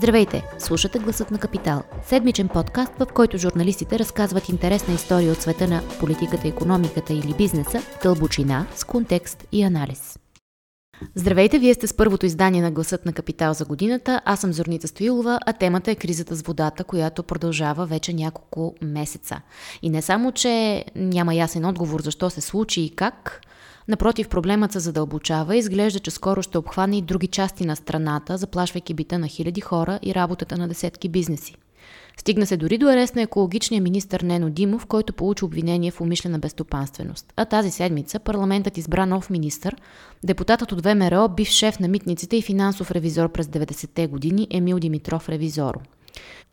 Здравейте! Слушате Гласът на Капитал. Седмичен подкаст, в който журналистите разказват интересна история от света на политиката, економиката или бизнеса, дълбочина, с контекст и анализ. Здравейте, вие сте с първото издание на Гласът на Капитал за годината. Аз съм Зорница Стоилова, а темата е кризата с водата, която продължава вече няколко месеца. И не само, че няма ясен отговор защо се случи и как, Напротив, проблемът се задълбочава и изглежда, че скоро ще обхване и други части на страната, заплашвайки бита на хиляди хора и работата на десетки бизнеси. Стигна се дори до арест на екологичния министр Нено Димов, който получи обвинение в умишлена безстопанственост. А тази седмица парламентът избра нов министр, депутатът от ВМРО, бив шеф на митниците и финансов ревизор през 90-те години Емил Димитров Ревизоро.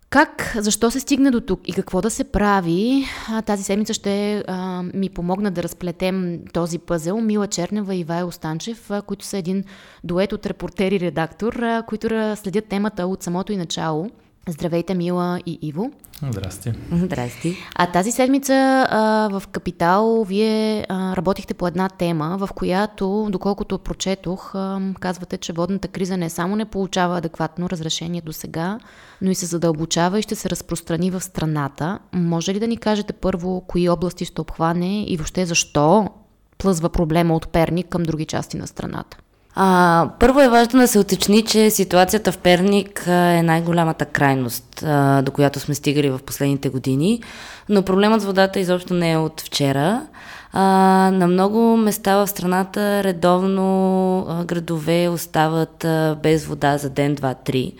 Как, защо се стигна до тук и какво да се прави? Тази седмица ще а, ми помогна да разплетем този пъзел. Мила Чернева и Ивайло Станчев, а, които са един дует от репортер и редактор, а, които следят темата от самото и начало. Здравейте, Мила и Иво. Здрасти. Здрасти. А тази седмица а, в Капитал вие а, работихте по една тема, в която, доколкото прочетох, а, казвате, че водната криза не само не получава адекватно разрешение до сега, но и се задълбочава и ще се разпространи в страната. Може ли да ни кажете първо кои области ще обхване и въобще защо плъзва проблема от Перник към други части на страната? А, първо е важно да се уточни, че ситуацията в Перник е най-голямата крайност, а, до която сме стигали в последните години, но проблемът с водата изобщо не е от вчера. А, на много места в страната редовно а, градове остават а, без вода за ден, два, три.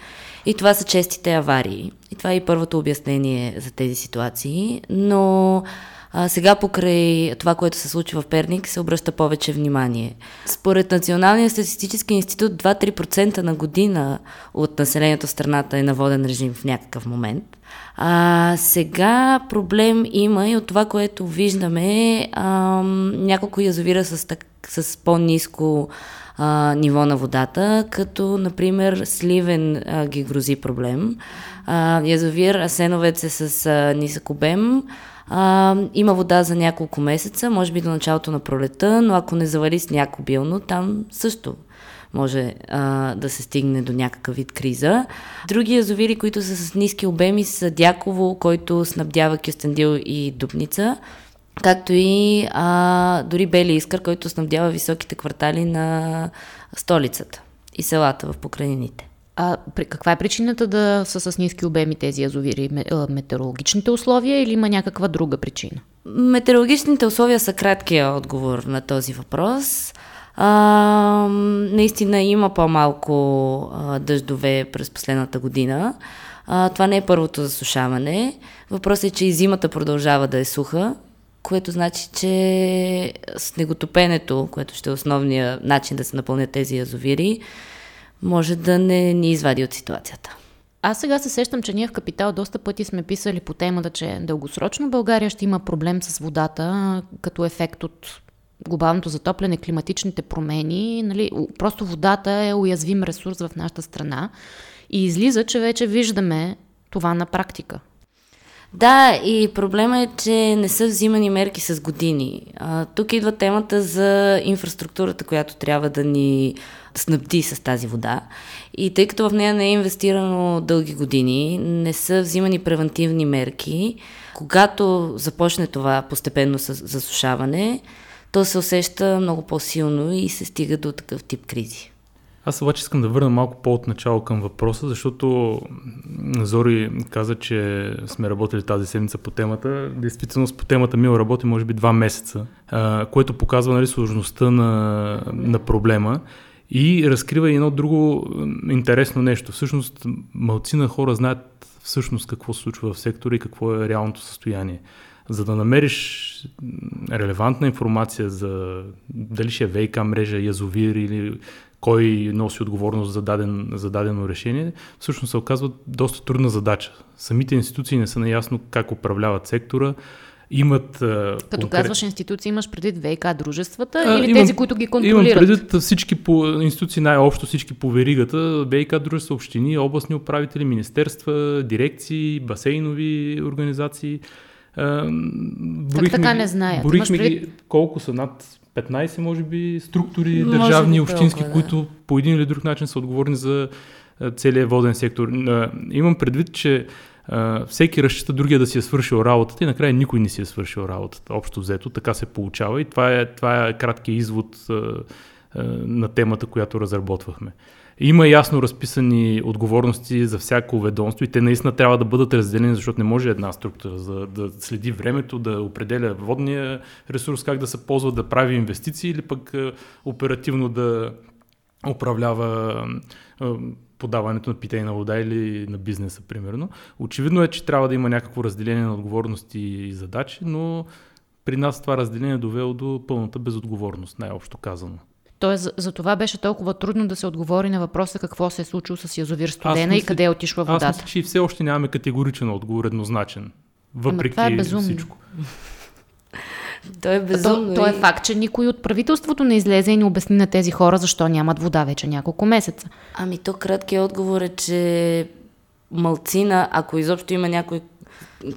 И това са честите аварии. И това е и първото обяснение за тези ситуации. Но а, сега покрай това, което се случи в Перник, се обръща повече внимание. Според Националния статистически институт, 2-3% на година от населението в страната е на воден режим в някакъв момент. А, сега проблем има и от това, което виждаме, а, няколко язовира с, так, с по-низко а, ниво на водата, като, например, Сливен а, ги грози проблем. А, язовир Асеновец е с а, нисък обем, а, има вода за няколко месеца, може би до началото на пролета, но ако не завали сняг обилно, там също може а, да се стигне до някакъв вид криза. Други язовири, които са с ниски обеми, са Дяково, който снабдява Кюстендил и Дупница, както и а, дори Бели Искър, който снабдява високите квартали на столицата и селата в покрайнините. А каква е причината да са с ниски обеми тези язовири? Метеорологичните условия или има някаква друга причина? Метеорологичните условия са краткия отговор на този въпрос. А, наистина има по-малко дъждове през последната година. А, това не е първото засушаване. Въпросът е, че и зимата продължава да е суха, което значи, че снеготопенето, което ще е основният начин да се напълнят тези язовири, може да не ни извади от ситуацията. Аз сега се сещам, че ние в Капитал доста пъти сме писали по темата, че дългосрочно България ще има проблем с водата като ефект от глобалното затопляне, климатичните промени. Нали, просто водата е уязвим ресурс в нашата страна. И излиза, че вече виждаме това на практика. Да, и проблема е, че не са взимани мерки с години. А, тук идва темата за инфраструктурата, която трябва да ни снабди с тази вода. И тъй като в нея не е инвестирано дълги години, не са взимани превентивни мерки, когато започне това постепенно засушаване, то се усеща много по-силно и се стига до такъв тип кризи. Аз обаче искам да върна малко по-от начало към въпроса, защото Зори каза, че сме работили тази седмица по темата. Действително по темата Мил работи може би два месеца, което показва нали, сложността на, на проблема и разкрива едно друго интересно нещо. Всъщност, малцина хора знаят всъщност какво се случва в сектора и какво е реалното състояние. За да намериш релевантна информация за дали ще е ВК мрежа, язовир или кой носи отговорност за, даден, за дадено решение, всъщност се оказва доста трудна задача. Самите институции не са наясно как управляват сектора, имат... Като конкрет... казваш институции, имаш предвид ВК дружествата а, или имам, тези, които ги контролират? Имам предвид всички по институции, най-общо всички по веригата, ВК дружества, общини, областни управители, министерства, дирекции, басейнови организации. Как така не знаят? Борихме ги колко са над 15, може би, структури, може държавни, и общински, толкова, да. които по един или друг начин са отговорни за целият воден сектор. Имам предвид, че всеки разчита другия да си е свършил работата и накрая никой не си е свършил работата. Общо взето, така се получава и това е, това е краткият извод на темата, която разработвахме. Има ясно разписани отговорности за всяко ведомство и те наистина трябва да бъдат разделени, защото не може една структура за да следи времето, да определя водния ресурс, как да се ползва, да прави инвестиции или пък оперативно да управлява подаването на питейна вода или на бизнеса, примерно. Очевидно е, че трябва да има някакво разделение на отговорности и задачи, но при нас това разделение е довело до пълната безотговорност, най-общо казано. Тоест, за, за това беше толкова трудно да се отговори на въпроса какво се е случило с язовир Студена мисля, и къде е отишла водата. Аз мисля, че и все още нямаме категоричен отговор, еднозначен. Въпреки това е безумно. всичко. То е безумно. То, то е факт, че никой от правителството не излезе и не обясни на тези хора защо нямат вода вече няколко месеца. Ами то краткият отговор е, че малцина, ако изобщо има някой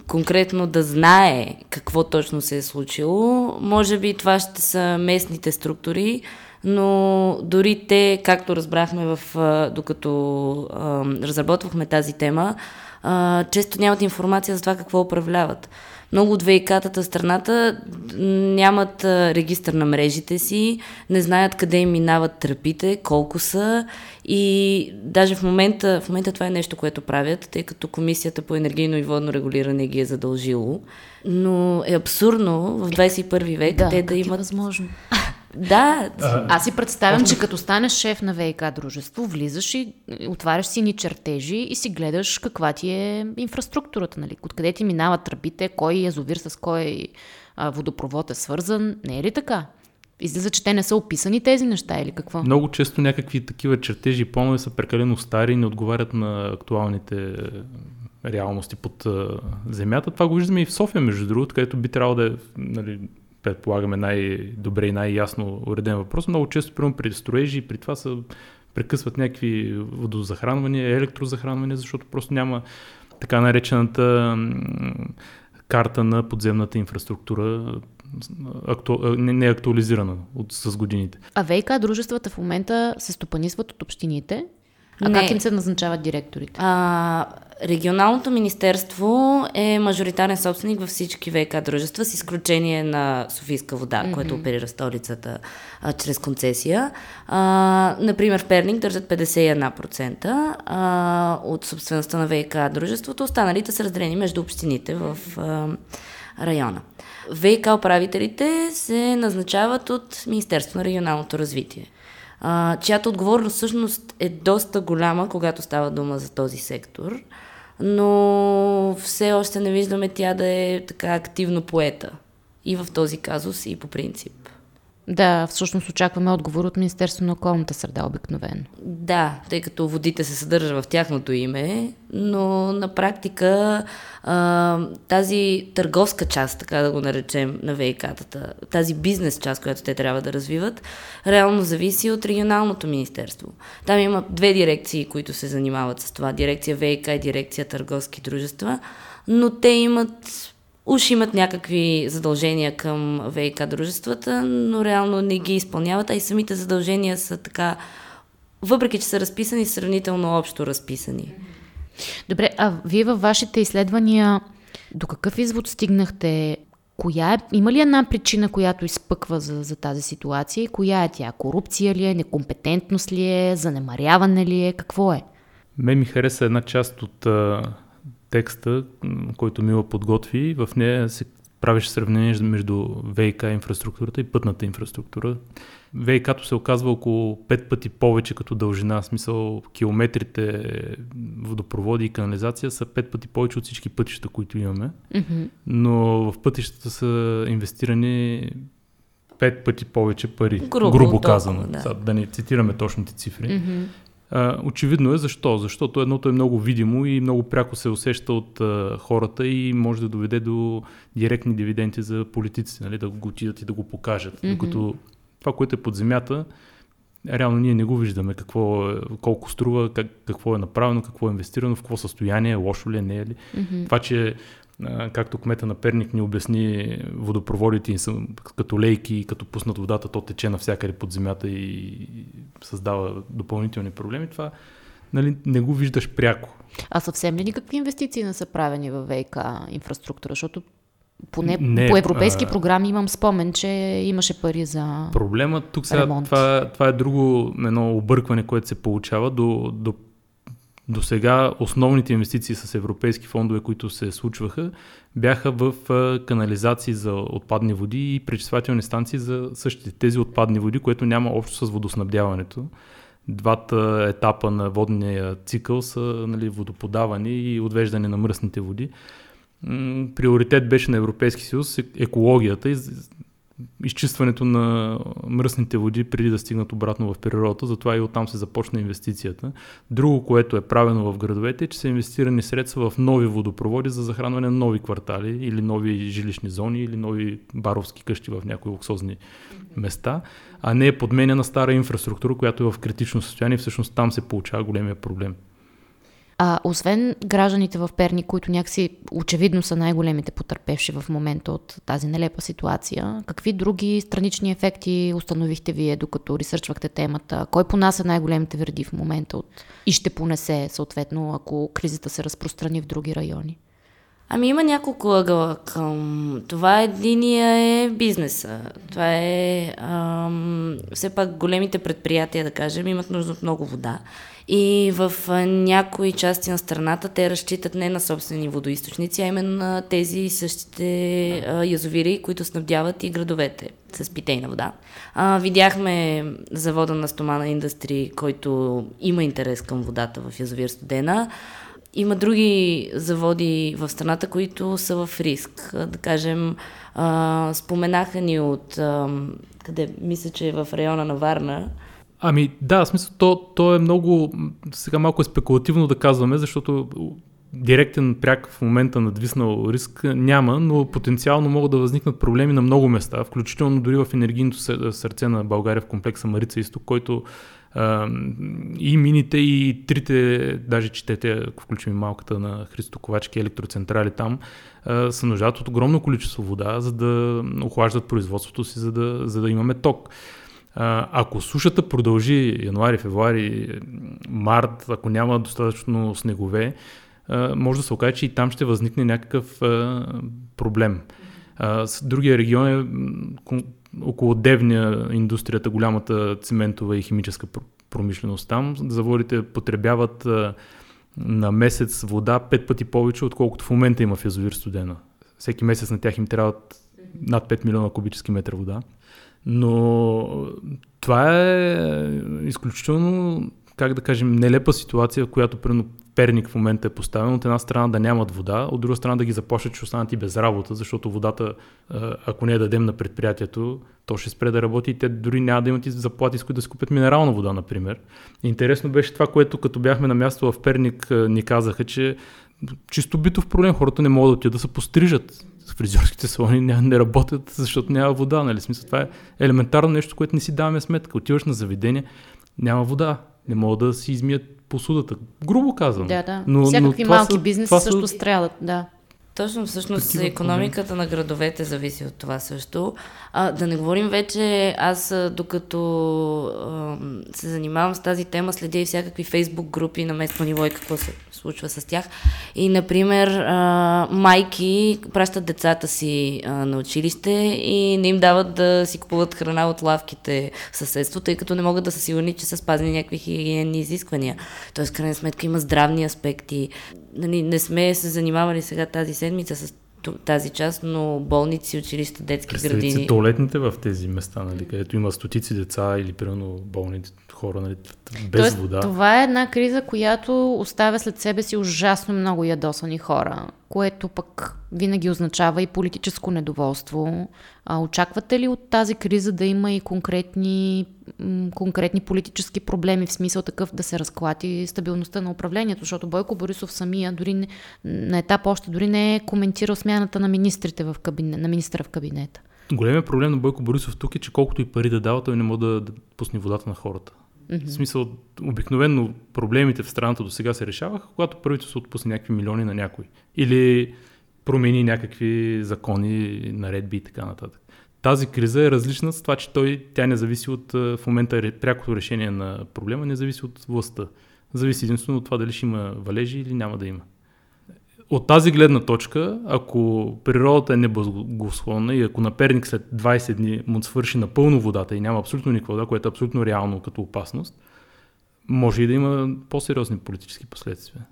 конкретно да знае какво точно се е случило, може би това ще са местните структури, но дори те, както разбрахме в, докато а, разработвахме тази тема, а, често нямат информация за това какво управляват. Много от ВИК-тата страната нямат регистър на мрежите си, не знаят къде им минават тръпите, колко са и даже в момента, в момента това е нещо, което правят, тъй като Комисията по енергийно и водно регулиране ги е задължило. Но е абсурдно в 21 век да, те да е имат... възможно. Да. Аз си представям, че като станеш шеф на ВИК дружество, влизаш и отваряш си ни чертежи и си гледаш каква ти е инфраструктурата, нали? Откъде ти минават тръбите, кой язовир с кой водопровод е свързан. Не е ли така? Излиза, че те не са описани тези неща или какво? Много често някакви такива чертежи и планове са прекалено стари и не отговарят на актуалните реалности под земята. Това го виждаме и в София, между другото, където би трябвало да е нали, предполагаме най-добре и най-ясно уреден въпрос. Много често, примерно при строежи и при това са прекъсват някакви водозахранвания, електрозахранвания, защото просто няма така наречената карта на подземната инфраструктура акту... не, е актуализирана от, с годините. А ВИК дружествата в момента се стопанисват от общините? А не. как им се назначават директорите? А, Регионалното министерство е мажоритарен собственик във всички ВК дружества, с изключение на Софийска вода, mm-hmm. което оперира столицата а, чрез концесия. А, например, в Перник държат 51% а, от собствеността на ВК дружеството, останалите са разделени между общините в а, района. ВК управителите се назначават от Министерство на регионалното развитие а, чиято отговорност всъщност е доста голяма, когато става дума за този сектор но все още не виждаме тя да е така активно поета. И в този казус, и по принцип. Да, всъщност очакваме отговор от Министерство на околната среда обикновено. Да, тъй като водите се съдържа в тяхното име, но на практика тази търговска част, така да го наречем, на ВИК-тата, тази бизнес част, която те трябва да развиват, реално зависи от регионалното министерство. Там има две дирекции, които се занимават с това. Дирекция ВИК и дирекция търговски дружества, но те имат уж имат някакви задължения към ВИК дружествата, но реално не ги изпълняват, а и самите задължения са така, въпреки че са разписани, сравнително общо разписани. Добре, а вие във вашите изследвания до какъв извод стигнахте? Коя е, има ли една причина, която изпъква за, за тази ситуация и коя е тя? Корупция ли е, некомпетентност ли е, занемаряване ли е, какво е? Ме ми хареса една част от текста, който Мила подготви, в нея се правеше сравнение между ВИК инфраструктурата и пътната инфраструктура. ВИК-то се оказва около 5 пъти повече като дължина, в смисъл километрите водопроводи и канализация са 5 пъти повече от всички пътища, които имаме. Mm-hmm. Но в пътищата са инвестирани 5 пъти повече пари, грубо, грубо казано. Да. да не цитираме точните цифри. Mm-hmm. А, очевидно е защо. Защото едното е много видимо и много пряко се усеща от а, хората и може да доведе до директни дивиденти за политиците, нали, да го отидат и да го покажат. Mm-hmm. Докато това, което е под земята, реално ние не го виждаме какво, е, колко струва, как, какво е направено, какво е инвестирано, в какво състояние, лошо ли е, не е ли. Mm-hmm. Това, че както кмета на Перник ни обясни, водопроводите са като лейки, като пуснат водата, то тече навсякъде под земята и създава допълнителни проблеми. Това нали, не го виждаш пряко. А съвсем ли никакви инвестиции не са правени в ВК инфраструктура? Защото поне не, по европейски а... програми имам спомен, че имаше пари за Проблемът тук сега, ремонт. Това, това е друго едно объркване, което се получава. До, до, до сега основните инвестиции с европейски фондове, които се случваха, бяха в канализации за отпадни води и пречиствателни станции за същите тези отпадни води, което няма общо с водоснабдяването. Двата етапа на водния цикъл са нали, водоподаване и отвеждане на мръсните води приоритет беше на Европейски съюз екологията и изчистването на мръсните води преди да стигнат обратно в природата, затова и оттам се започна инвестицията. Друго, което е правено в градовете е, че са инвестирани средства в нови водопроводи за захранване на нови квартали или нови жилищни зони или нови баровски къщи в някои луксозни места, а не е подменена стара инфраструктура, която е в критично състояние. Всъщност там се получава големия проблем. А, освен гражданите в Перни, които някакси очевидно са най-големите потърпевши в момента от тази нелепа ситуация, какви други странични ефекти установихте вие, докато ресърчвахте темата? Кой понася най-големите вреди в момента от... и ще понесе, съответно, ако кризата се разпространи в други райони? Ами има няколко ъгъла към това. Единия е бизнеса. Това е ам, все пак големите предприятия, да кажем, имат нужда от много вода. И в някои части на страната те разчитат не на собствени водоисточници, а именно на тези същите а, язовири, които снабдяват и градовете с питейна вода. А, видяхме завода на Стомана Индустри, който има интерес към водата в язовир Студена. Има други заводи в страната, които са в риск. Да кажем, а, споменаха ни от, а, къде, мисля, че е в района на Варна, Ами да, в смисъл, то, то е много, сега малко е спекулативно да казваме, защото директен пряк в момента надвиснал риск няма, но потенциално могат да възникнат проблеми на много места, включително дори в енергийното сърце на България в комплекса Марица Изток, който и мините, и трите, даже четете, ако включим малката на Христо Ковачки електроцентрали там, а, се нуждаят от огромно количество вода, за да охлаждат производството си, за да, за да имаме ток. Ако сушата продължи януари, февруари, март, ако няма достатъчно снегове, може да се окаже, че и там ще възникне някакъв проблем. А, другия регион е около Девния индустрията, голямата циментова и химическа промишленост там. Заводите потребяват на месец вода пет пъти повече, отколкото в момента има в язовир студена. Всеки месец на тях им трябват над 5 милиона кубически метра вода. Но това е изключително, как да кажем, нелепа ситуация, в която примерно Перник в момента е поставен. От една страна да нямат вода, от друга страна да ги заплашат, че останат и без работа, защото водата, ако не я дадем на предприятието, то ще спре да работи и те дори няма да имат и заплати, с които да си купят минерална вода, например. Интересно беше това, което като бяхме на място в Перник ни казаха, че чисто битов проблем, хората не могат да отидат да се пострижат фризьорските салони не, не работят, защото няма вода. Нали? Смисъл, това е елементарно нещо, което не си даваме сметка. Отиваш на заведение, няма вода. Не могат да си измият посудата. Грубо казвам. Да, да. Но, Всякакви но малки са, бизнеси също са... страдат, да. Точно, всъщност економиката проблеми. на градовете зависи от това също. А, да не говорим вече, аз докато а, се занимавам с тази тема, следя и всякакви фейсбук групи на местно ниво и какво се случва с тях. И, например, а, майки пращат децата си а, на училище и не им дават да си купуват храна от лавките в съседство, тъй като не могат да са сигурни, че са спазени някакви хигиенни изисквания. Тоест, крайна сметка, има здравни аспекти. Нали, не сме се занимавали сега тази седмица с тази част, но болници, училища, детски Представите градини. туалетните в тези места, нали, където има стотици деца или примерно болни хора нали, без Тоест, вода. Това е една криза, която оставя след себе си ужасно много ядосани хора, което пък винаги означава и политическо недоволство. А, очаквате ли от тази криза да има и конкретни, конкретни политически проблеми, в смисъл такъв да се разклати стабилността на управлението? Защото Бойко Борисов самия дори не, на етап още дори не е коментирал смяната на министрите в кабинет, на министра в кабинета. Големият проблем на Бойко Борисов тук е, че колкото и пари да дава, той не може да, да пусне водата на хората. Mm-hmm. В смисъл, обикновено проблемите в страната до сега се решаваха, когато правителството отпусне някакви милиони на някой. Или промени някакви закони, наредби и така нататък. Тази криза е различна с това, че той, тя не зависи от, в момента прякото решение на проблема, не зависи от властта. Зависи единствено от това дали ще има валежи или няма да има. От тази гледна точка, ако природата е неблагосклонна и ако на Перник след 20 дни му свърши напълно водата и няма абсолютно никаква вода, което е абсолютно реално като опасност, може и да има по-сериозни политически последствия.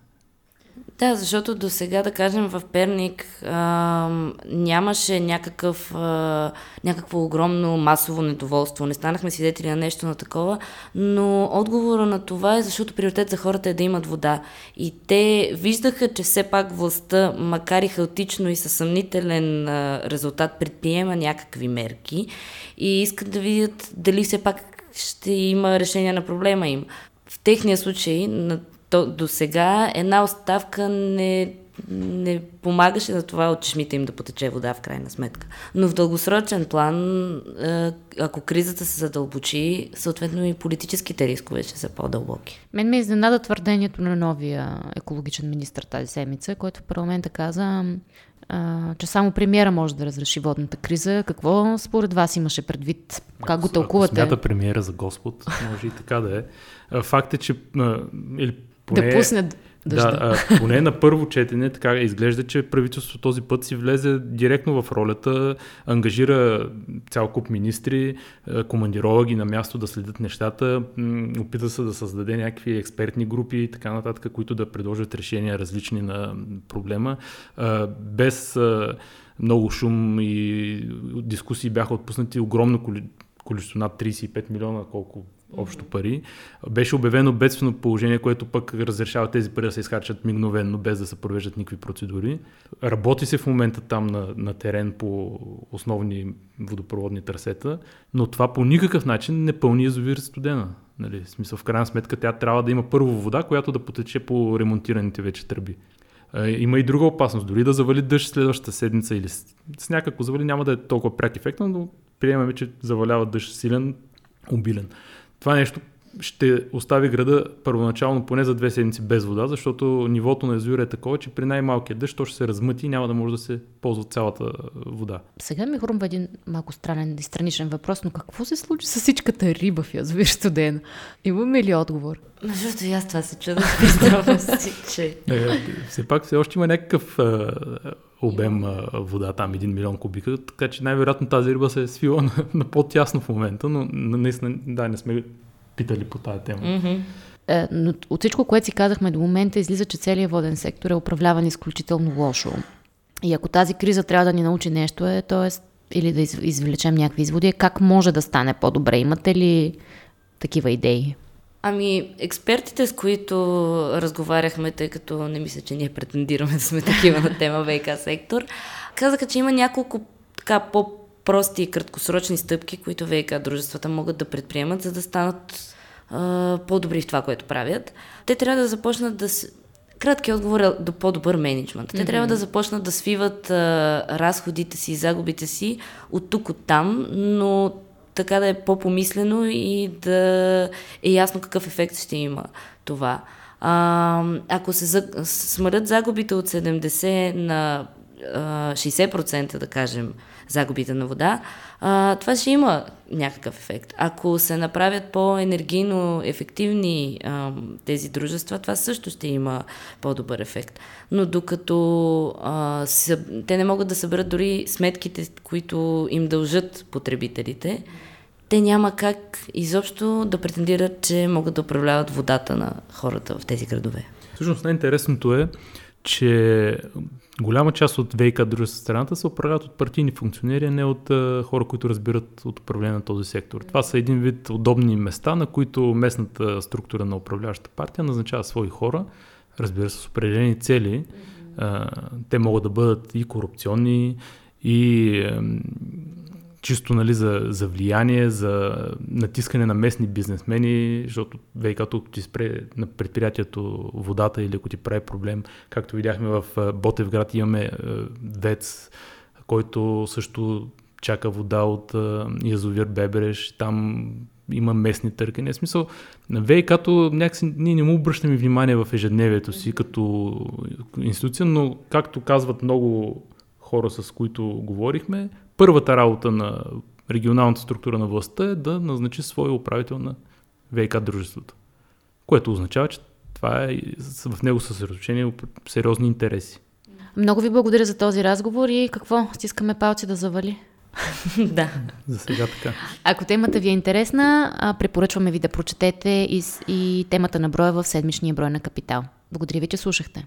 Да, защото до сега, да кажем, в Перник а, нямаше някакъв, а, някакво огромно масово недоволство. Не станахме свидетели на нещо на такова, но отговора на това е защото приоритет за хората е да имат вода. И те виждаха, че все пак властта, макар и хаотично и със съмнителен а, резултат, предприема някакви мерки и искат да видят дали все пак ще има решение на проблема им. В техния случай, на то, до сега една оставка не, не помагаше на това от чешмите им да потече вода в крайна сметка. Но в дългосрочен план, ако кризата се задълбочи, съответно и политическите рискове ще са по-дълбоки. Мен ме изненада твърдението на новия екологичен министр тази седмица, който в парламента каза, че само премиера може да разреши водната криза. Какво според вас имаше предвид? Как го тълкувате? Ако смята премиера за Господ, може и така да е. Факт е, че или поне, да пусне дъжда. Да, а, поне на първо четене така изглежда, че правителството този път си влезе директно в ролята, ангажира цял куп министри, командирова ги на място да следят нещата, опита се да създаде някакви експертни групи и така нататък, които да предложат решения различни на проблема, без много шум и дискусии бяха отпуснати огромно количество, над 35 милиона, колко общо пари. Беше обявено бедствено положение, което пък разрешава тези пари да се изхарчат мигновенно, без да се провеждат никакви процедури. Работи се в момента там на, на терен по основни водопроводни трасета, но това по никакъв начин не пълни язовир студена. Нали? В смисъл, в крайна сметка тя трябва да има първо вода, която да потече по ремонтираните вече тръби. Има и друга опасност. Дори да завали дъжд следващата седмица или с, някакво завали, няма да е толкова пряк ефект, но приемаме, че завалява дъжд силен, обилен това нещо ще остави града първоначално поне за две седмици без вода, защото нивото на езуира е такова, че при най-малкия дъжд то ще се размъти и няма да може да се ползва цялата вода. Сега ми хрумва един малко странен и страничен въпрос, но какво се случи с всичката риба в язовир студен? Имаме ли отговор? Защото и аз това се чуда, си, че... Е, все пак все още има някакъв обем а, вода, там 1 милион кубика, така че най-вероятно тази риба се е свила на, на по-тясно в момента, но наистина, да, не сме питали по тази тема. Mm-hmm. Е, но от всичко, което си казахме до момента, излиза, че целият воден сектор е управляван изключително лошо. И ако тази криза трябва да ни научи нещо, е, т.е. или да извлечем някакви изводи, е как може да стане по-добре. Имате ли такива идеи? Ами, експертите, с които разговаряхме, тъй като не мисля, че ние претендираме да сме такива на тема ВК сектор, казаха, че има няколко така по прости и краткосрочни стъпки, които ВК дружествата могат да предприемат, за да станат а, по-добри в това, което правят. Те трябва да започнат да Кратки отговор е до по-добър менеджмент. Те mm-hmm. трябва да започнат да свиват а, разходите си и загубите си от тук, от там, но така да е по-помислено и да е ясно какъв ефект ще има това. А, ако се смърят загубите от 70 на 60%, да кажем, загубите на вода, а, това ще има някакъв ефект. Ако се направят по-енергийно ефективни а, тези дружества, това също ще има по-добър ефект. Но докато а, съ, те не могат да съберат дори сметките, които им дължат потребителите, те няма как изобщо да претендират, че могат да управляват водата на хората в тези градове. Всъщност най-интересното е, че голяма част от ВИК дружества страната се управляват от партийни функционери, а не от а, хора, които разбират от управление на този сектор. Това са един вид удобни места, на които местната структура на управляващата партия назначава свои хора, разбира се, с определени цели. А, те могат да бъдат и корупционни, и чисто нали, за, за влияние, за натискане на местни бизнесмени, защото ВИК, ако ти спре на предприятието водата или ако ти прави проблем, както видяхме в Ботевград имаме ВЕЦ, който също чака вода от язовир Бебреш, там има местни търкания. Смисъл, на ВИК-то някакси ние не му обръщаме внимание в ежедневието си като институция, но както казват много хора, с които говорихме, първата работа на регионалната структура на властта е да назначи своя управител на ВИК дружеството. Което означава, че Това е в него съсредоточение сериозни интереси. Много ви благодаря за този разговор и какво? Стискаме палци да завали. да. За сега така. Ако темата ви е интересна, препоръчваме ви да прочетете и, и темата на броя в седмичния брой на Капитал. Благодаря ви, че слушахте.